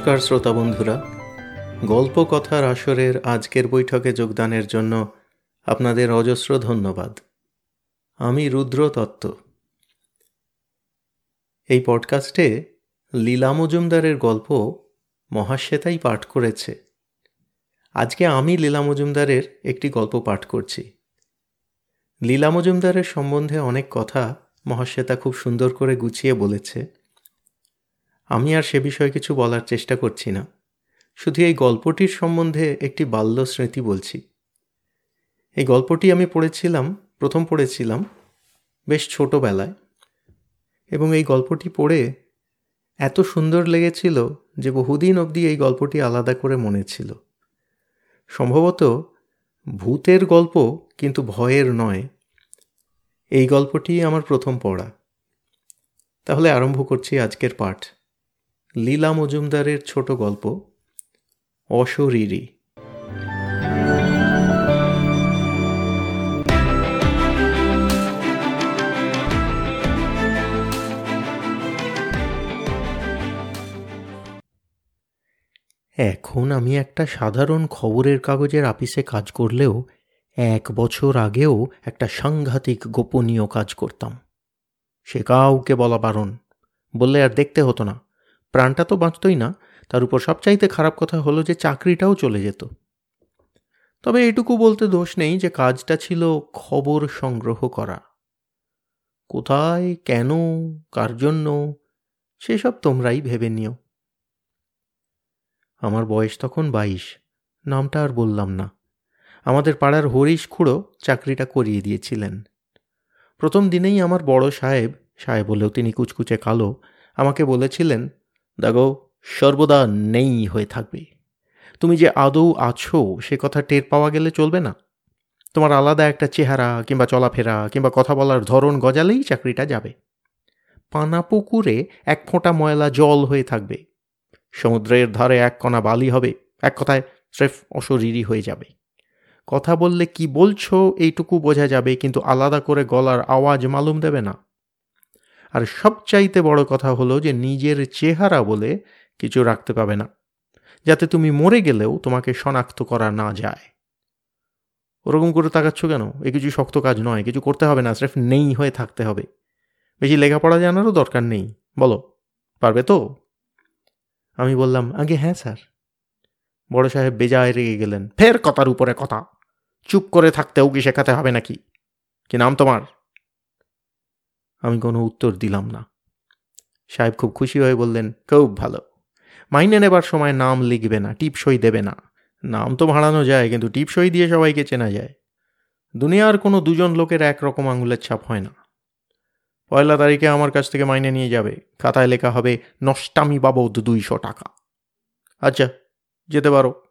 নমস্কার শ্রোতা বন্ধুরা। গল্প কথার আসরের আজকের বৈঠকে যোগদানের জন্য আপনাদের অজস্র ধন্যবাদ। আমি রুদ্র তত্ত্ব এই পডকাস্টে লীলা মজুমদারের গল্প মহাশ্বেতাই পাঠ করেছে। আজকে আমি লীলা মজুমদারের একটি গল্প পাঠ করছি। লীলা মজুমদারের সম্বন্ধে অনেক কথা মহাশ্বেতা খুব সুন্দর করে গুছিয়ে বলেছে। আমি আর সে বিষয়ে কিছু বলার চেষ্টা করছি না। শুধু এই গল্পটির সম্বন্ধে একটি বাল্য স্মৃতি বলছি। এই গল্পটি আমি পড়েছিলাম, প্রথম পড়েছিলাম বেশ ছোটোবেলায় এবং এই গল্পটি পড়ে এত সুন্দর লেগেছিল যে বহুদিন অবধি এই গল্পটি আলাদা করে মনে ছিল। সম্ভবত ভূতের গল্প কিন্তু ভয়ের নয়। এই গল্পটি আমার প্রথম পড়া। তাহলে আরম্ভ করছি আজকের পাঠ। লীলা মজুমদারের ছোট গল্প, অশরীরী। এখন আমি একটা সাধারণ খবরের কাগজের আপিসে কাজ করলেও এক বছর আগেও একটা সাংঘাতিক গোপনীয় কাজ করতাম। সে কাউকে বলা বারণ, বললে আর দেখতে হতো না। প্রাণটা তো বাঁচতই না। তার উপর সবচাইতে খারাপ কথা হলো যে চাকরিটাও চলে যেত। তবে এটুকু বলতে দোষ নেই যে কাজটা ছিল খবর সংগ্রহ করা। কোথায়, কেন, কার জন্য, সেসব তোমরাই ভেবে নিও। আমার বয়স তখন বাইশ, নামটা আর বললাম না। আমাদের পাড়ার হরিশ খুঁড়ো চাকরিটা করিয়ে দিয়েছিলেন। প্রথম দিনেই আমার বড় সাহেব সাহেব বলেও তিনি কুচকুচে কালো, আমাকে বলেছিলেন দেখো, সর্বদা নেই হয়ে থাকবে। তুমি যে আদৌ আছো, সে কথা টের পাওয়া গেলে চলবে না। তোমার আলাদা একটা চেহারা, কিংবা চলাফেরা, কিংবা কথা বলার ধরন গজালেই চাকরিটা যাবে। পানা পুকুরে এক ফোঁটা ময়লা জল হয়ে থাকবে। সমুদ্রের ধারে এক কণা বালি হবে, এক কথায় স্রেফ অশরীরই হয়ে যাবে। কথা বললে কি বলছো, এইটুকু বোঝা যাবে, কিন্তু আলাদা করে গলার আওয়াজ মালুম দেবে না। আর সবচাইতে বড় কথা হলো যে নিজের চেহারা বলে কিছু রাখতে পাবে না, যাতে তুমি মরে গেলেও তোমাকে শনাক্ত করা না যায়। ওরকম করে তাকাচ্ছ কেন? এ কিছু শক্ত কাজ নয়, কিছু করতে হবে না, স্রেফ নেই হয়ে থাকতে হবে। বেশি লেখাপড়া জানারও দরকার নেই, বলো, পারবে তো? আমি বললাম, আগে হ্যাঁ স্যার। বড় সাহেব বেজায় রেগে গেলেন, ফের কথার উপরে কথা, চুপ করে থাকতেও কি শেখাতে হবে নাকি? কি নাম তোমার? আমি কোনো উত্তর দিলাম না। সাহেব খুব খুশি হয়ে বললেন, খুব ভালো। মাইনে নেবার সময় নাম লিখবে না, টিপসই দেবে না। নাম তো ভাড়ানো যায়, কিন্তু টিপসই দিয়ে সবাইকে চেনা যায়। দুনিয়ার কোনো দুজন লোকের একরকম আঙুলের ছাপ হয় না। পয়লা তারিখে আমার কাছ থেকে মাইনে নিয়ে যাবে। খাতায় লেখা হবে, নষ্টামি বাবদ দুইশো টাকা। আচ্ছা যেতে পারো।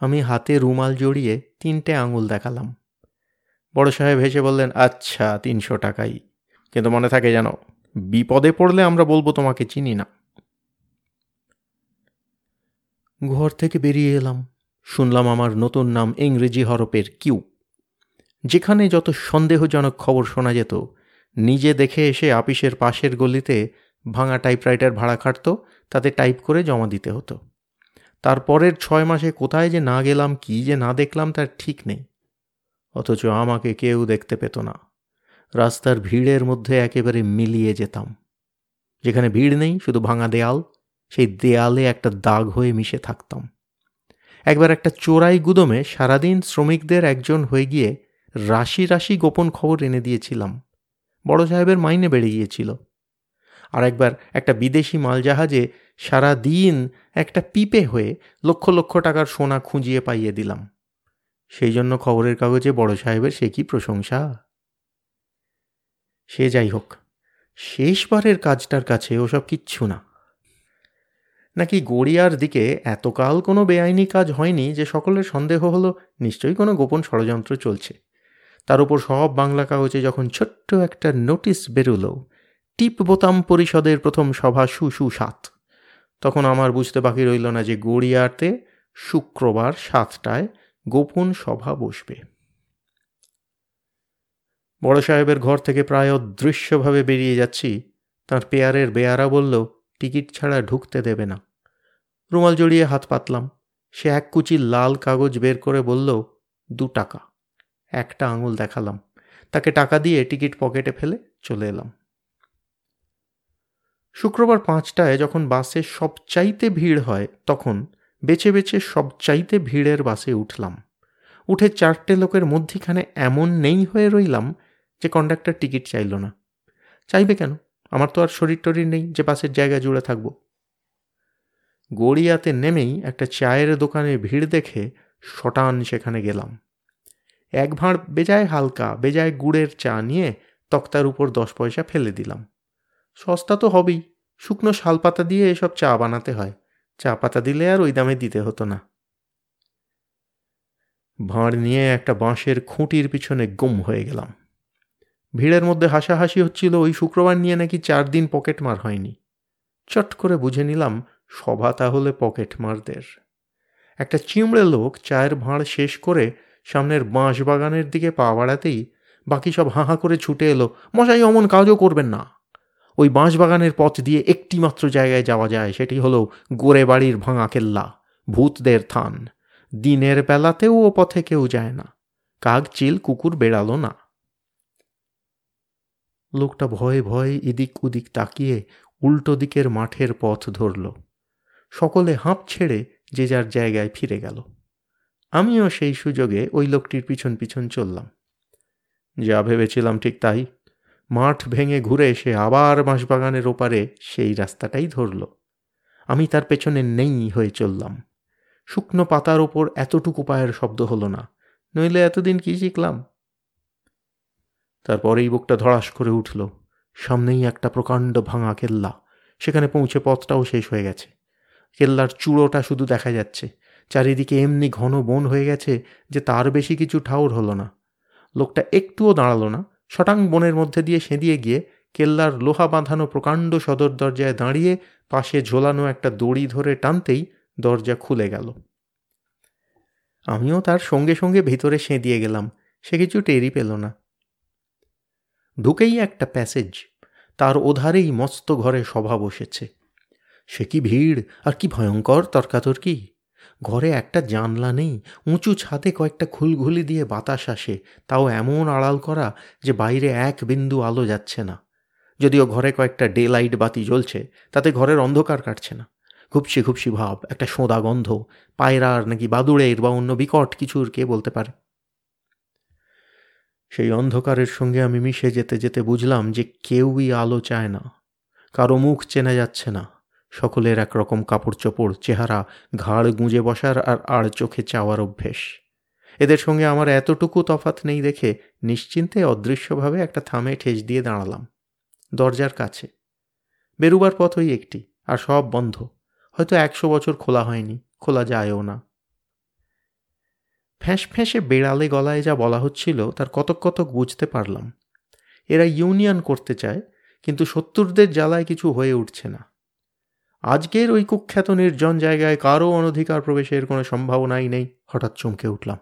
আমি হাতে রুমাল জড়িয়ে তিনটে আঙুল দেখালাম। বড় সাহেব হেসে বললেন আচ্ছা তিনশো টাকাই। কিন্তু মনে থাকে যেন বিপদে পড়লে আমরা বলব, তোমাকে চিনি না। ঘর থেকে বেরিয়ে এলাম। শুনলাম আমার নতুন নাম ইংরেজি হরপের কিউ। যেখানে যত সন্দেহজনক খবর শোনা যেত, নিজে দেখে এসে আপিসের পাশের গলিতে ভাঙা টাইপরাইটার ভাড়া খাটত, তাতে টাইপ করে জমা দিতে হতো। তারপরের ছয় মাসে কোথায় যে না গেলাম, কি যে না দেখলাম, তার ঠিক নেই। অথচ আমাকে কেউ দেখতে পেত না। রাস্তার ভিড়ের মধ্যে একেবারে মিলিয়ে যেতাম। যেখানে ভিড় নেই, শুধু ভাঙা দেয়াল, সেই দেয়ালে একটা দাগ হয়ে মিশে থাকতাম। একবার একটা চোরাই গুদমে সারাদিন শ্রমিকদের একজন হয়ে গিয়ে রাশি রাশি গোপন খবর এনে দিয়েছিলাম। বড় সাহেবের মাইনে বেড়ে গিয়েছিল। আর একবার একটা বিদেশি মালজাহাজে সারা দিন একটা পিপে হয়ে লক্ষ লক্ষ টাকার সোনা খুঁজিয়ে পাইয়ে দিলাম। সেই জন্য খবরের কাগজে বড় সাহেবের সে কি প্রশংসা? সে যাই হোক, শেষবারের কাজটার কাছে ওসব কিচ্ছু না। নাকি গড়িয়ার দিকে এতকাল কোনো বেআইনি কাজ হয়নি যে সকলের সন্দেহ হলো, নিশ্চয়ই কোনো গোপন ষড়যন্ত্র চলছে। তার উপর সব বাংলা কাগজে যখন ছোট্ট একটা নোটিশ বেরোলো, টিপ বোতাম পরিষদের প্রথম সভা সু সু সাত। তখন আমার বুঝতে বাকি রইল না যে গড়িয়াতে শুক্রবার সাতটায় গোপন সভা বসবে। বড় সাহেবের ঘর থেকে প্রায় অদৃশ্যভাবে বেরিয়ে যাচ্ছি। তার পেয়ারের বেয়ারা বলল, টিকিট ছাড়া ঢুকতে দেবে না। রুমাল জড়িয়ে হাত পাতলাম। সে এক কুচি লাল কাগজ বের করে বলল, দু টাকা। একটা আঙুল দেখালাম। তাকে টাকা দিয়ে টিকিট পকেটে ফেলে চলে এলাম। শুক্রবার পাঁচটায় যখন বাসে সবচাইতে ভিড় হয়, তখন বেছে বেছে সবচাইতে ভিড়ের বাসে উঠলাম। উঠে চারটে লোকের মধ্যিখানে এমন নেই হয়ে রইলাম যে কন্ডাক্টর টিকিট চাইল না। চাইবে কেন? আমার তো আর শরীর টরির নেই, যে বাসের জায়গা জুড়ে থাকব। গড়িয়াতে নেমেই একটা চায়ের দোকানে ভিড় দেখে শটান সেখানে গেলাম। এক ভাঁড় বেজায় হালকা, বেজায় গুড়ের চা নিয়ে তক্তার উপর দশ পয়সা ফেলে দিলাম। সস্তা তো হবেই, শুকনো শালপাতা দিয়ে এসব চা বানাতে হয়। চা পাতা দিলে আর ওই দামে দিতে হতো না। ভাঁড় নিয়ে একটা বাঁশের খুঁটির পিছনে গুম হয়ে গেলাম। ভিড়ের মধ্যে হাসাহাসি হচ্ছিল, ওই শুক্রবার নিয়ে নাকি চার দিন পকেট মার হয়নি। চট করে বুঝে নিলাম, সভা তাহলে পকেট মারদের। একটা চিমড়ে লোক চায়ের ভাঁড় শেষ করে সামনের বাঁশ বাগানের দিকে পা বাড়াতেই বাকি সব হাঁ করে ছুটে এলো, মশাই, অমন কাজও করবেন না। ওই বাঁশবাগানের পথ দিয়ে একটি মাত্র জায়গায় যাওয়া যায়, সেটি হলো গোরে বাড়ির ভাঙা কেল্লা, ভূতদের থান। দিনের বেলাতেও ও পথে কেউ যায় না, কাক চিল কুকুর বেড়ালো না। লোকটা ভয়ে ভয়ে এদিক ওদিক তাকিয়ে উল্টো দিকের মাঠের পথ ধরল। সকলে হাঁপ ছেড়ে যে যার জায়গায় ফিরে গেল। আমিও সেই সুযোগে ওই লোকটির পিছন পিছন চললাম। যা ভেবেছিলাম ঠিক তাই। মাঠ ভেঙে ঘুরে এসে আবার বাঁশবাগানের ওপারে সেই রাস্তাটাই ধরল। আমি তার পেছনে নেই হয়ে চললাম। শুকনো পাতার ওপর এতটুকু পায়ের শব্দ হলো না। নইলে এতদিন কি শিখলাম? তারপরেই বুকটা ধড়াস করে উঠল। সামনেই একটা প্রকাণ্ড ভাঙা কেল্লা। সেখানে পৌঁছে পথটাও শেষ হয়ে গেছে। কেল্লার চূড়োটা শুধু দেখা যাচ্ছে। চারিদিকে এমনি ঘন বন হয়ে গেছে যে তার বেশি কিছু ঠাউর হলো না। লোকটা একটুও দাঁড়াল না। শটাং বনের মধ্যে দিয়ে সেঁদিয়ে গিয়ে কেল্লার লোহা বাঁধানো প্রকাণ্ড সদর দরজায় দাঁড়িয়ে পাশে ঝোলানো একটা দড়ি ধরে টানতেই দরজা খুলে গেল। আমিও তার সঙ্গে সঙ্গে ভিতরে সেঁদিয়ে গেলাম, সে কিছু টেরই পেল না। ঢুকেই একটা প্যাসেজ, তার ওধারেই মস্ত ঘরে সভা বসেছে। সে কি ভিড় আর কি ভয়ঙ্কর তর্কাতর্কি? ঘরে একটা জানলা নেই, উঁচু ছাদে কয়েকটা খুলঘুলি দিয়ে বাতাস আসে, তাও এমন আড়াল করা যে বাইরে এক বিন্দু আলো যাচ্ছে না। যদিও ঘরে কয়েকটা ডে লাইট বাতি জ্বলছে, তাতে ঘরের অন্ধকার কাটছে না। ঘুপসি ঘুপসি ভাব, একটা সোঁদা গন্ধ, পায়রার নাকি বাদুড়ের বা অন্য বিকট কিছুর কে বলতে পারে? সেই অন্ধকারের সঙ্গে আমি মিশে যেতে যেতে বুঝলাম যে কেউই আলো চায় না, কারও মুখ চেনা যাচ্ছে না। সকলের একরকম কাপড় চোপড় চেহারা, ঘাড় গুঁজে বসার আর আড় চোখে চাওয়ার অভ্যেস। এদের সঙ্গে আমার এতটুকু তফাত নেই দেখে নিশ্চিন্তে অদৃশ্যভাবে একটা থামে ঠেস দিয়ে দাঁড়ালাম। দরজার কাছে। বেরুবার পথ ওই একটি, আর সব বন্ধ। হয়তো একশো বছর খোলা হয়নি, খোলা যায়ও না। ফ্যাঁস ফ্যাঁসে বেড়ালে গলায় যা বলা হচ্ছিল, তার কতক কতক বুঝতে পারলাম। এরা ইউনিয়ন করতে চায়, কিন্তু সত্তরদের জ্বালায় কিছু হয়ে উঠছে না। আজকের ওই কুখ্যাত নির্জন জায়গায় কারও অনধিকার প্রবেশের কোনো সম্ভাবনাই নেই। হঠাৎ চমকে উঠলাম।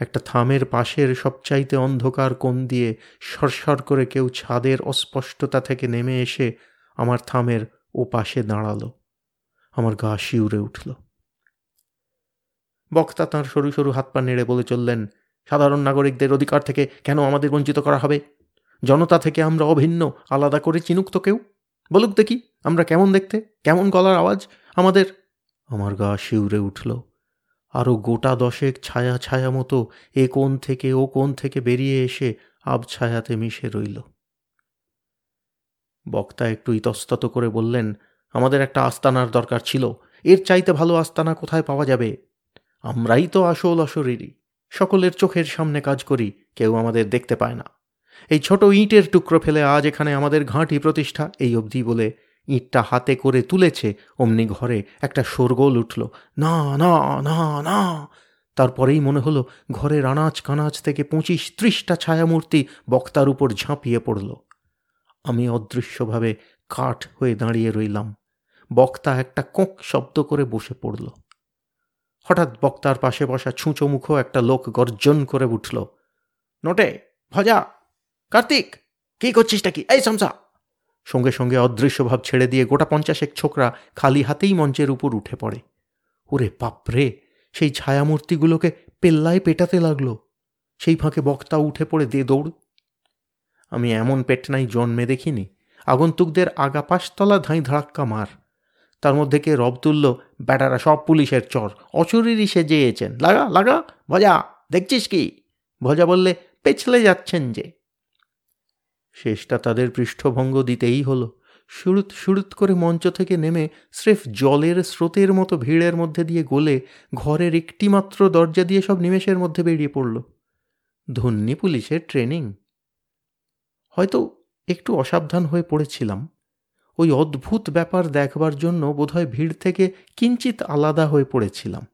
একটা থামের পাশের সবচাইতে অন্ধকার কোণ দিয়ে সরসর করে কেউ ছাদের অস্পষ্টতা থেকে নেমে এসে আমার থামের ও পাশে দাঁড়াল। আমার গা শিউরে উঠল। বক্তা তাঁর সরু সরু হাত পা নেড়ে বলে চললেন, সাধারণ নাগরিকদের অধিকার থেকে কেন আমাদের বঞ্চিত করা হবে? জনতা থেকে আমরা অভিন্ন, আলাদা করে চিনুক তো কেউ? বলুক দেখি, আমরা কেমন দেখতে? কেমন গলার আওয়াজ? আমাদের আমার গা শিউরে উঠল। আরও গোটা দশেক ছায়া ছায়া মতো এ কোণ থেকে ও কোণ থেকে বেরিয়ে এসে আব ছায়াতে মিশে রইল। বক্তা একটু ইতস্তত করে বললেন, আমাদের একটা আস্তানার দরকার ছিল। এর চাইতে ভালো আস্তানা কোথায় পাওয়া যাবে? আমরাই তো আসল অশরীরই সকলের চোখের সামনে কাজ করি, কেউ আমাদের দেখতে পায় না। এই ছোট ইঁটের টুকরো ফেলে আজ এখানে আমাদের ঘাঁটি প্রতিষ্ঠা। এই অবধি বলে ইঁটটা হাতে করে তুলেছে, অমনি ঘরে একটা শোরগোল উঠল। না না না না। তারপরেই মনে হলো ঘরের আনাচ কানাচ থেকে পঁচিশ ত্রিশটা ছায়ামূর্তি বক্তার উপর ঝাঁপিয়ে পড়ল। আমি অদৃশ্যভাবে কাঠ হয়ে দাঁড়িয়ে রইলাম। বক্তা একটা কোঁক শব্দ করে বসে পড়ল। হঠাৎ বক্তার পাশে বসা ছুঁচো মুখো একটা লোক গর্জন করে উঠল। নোটে, ভজা। কার্তিক, কি করছিসটা কি? এই সমসা সঙ্গে সঙ্গে অদৃশ্যভাব ছেড়ে দিয়ে গোটা পঞ্চাশেক ছোকরা খালি হাতেই মঞ্চের উপর উঠে পড়ে। ওরে বাপরে, সেই ছায়ামূর্তিগুলোকে পেল্লায় পেটাতে লাগল। সেই ফাঁকে বক্তা উঠে পড়ে দে দৌড়। আমি এমন পেটনাই জন্মে দেখিনি। আগন্তুকদের আগা পাশতলা ধাঁই ধাক্কা মার। তার মধ্যে কে রব তুলল, ব্যাটারা সব পুলিশের চর, অচুরিরই সেজেয়েছেন লাগা লাগা, ভজা, দেখছিস কি? ভজা বললে, পেছলে যাচ্ছেন যে। শেষটা তাদের পৃষ্ঠভঙ্গ দিতেই হলো। সুরুত সুরুত করে মঞ্চ থেকে নেমে স্রেফ জলের স্রোতের মতো ভিড়ের মধ্যে দিয়ে গলে ঘরের একটিমাত্র দরজা দিয়ে সব নিমেষের মধ্যে বেরিয়ে পড়ল। ধন্যী পুলিশের ট্রেনিং। হয়তো একটু অসাবধান হয়ে পড়েছিলাম। ওই অদ্ভুত ব্যাপার দেখবার জন্য বোধহয় ভিড় থেকে কিঞ্চিত আলাদা হয়ে পড়েছিলাম।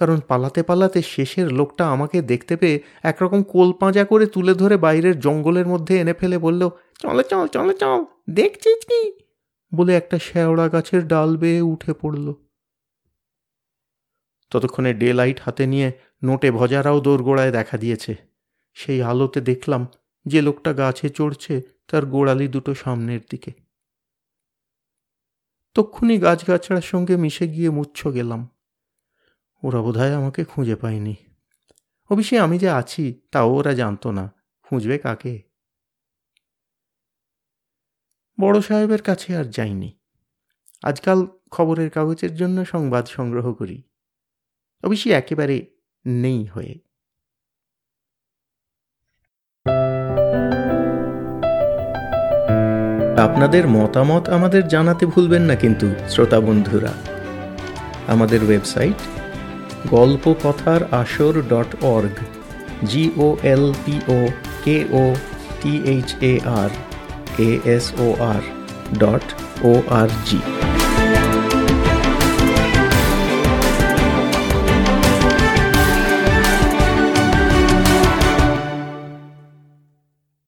কারণ পালাতে পালাতে শেষের লোকটা আমাকে দেখতে পেয়ে একরকম কোল পাঁজা করে তুলে ধরে বাইরের জঙ্গলের মধ্যে এনে ফেলে বলল, চলে, চল চলে, চল, দেখছিস কি? বলে একটা শেওড়া গাছের ডাল বেয়ে উঠে পড়ল। ততক্ষণে ডে লাইট হাতে নিয়ে নোটে ভজারাও দোরগোড়ায় দেখা দিয়েছে। সেই আলোতে দেখলাম যে লোকটা গাছে চড়ছে তার গোড়ালি দুটো সামনের দিকে। তক্ষুনি গাছগাছড়ার সঙ্গে মিশে গিয়ে মুচ্ছ গেলাম। ওরা বোধহয় আমাকে খুঁজে পায়নি। অবশ্যই আমি যে আছি, তাও ওরা জানতো না। খুঁজবে কাকে? বড় সাহেবের কাছে আর যাইনি। আজকাল খবরের কাগজের জন্য সংবাদ সংগ্রহ করি। অবশ্যই একেবারে নেই হয়ে। আপনাদের মতামত আমাদের জানাতে ভুলবেন না কিন্তু, শ্রোতা বন্ধুরা। আমাদের website Golpo Kothar Asor dot org G O L P O K O T H A R S O R dot O R G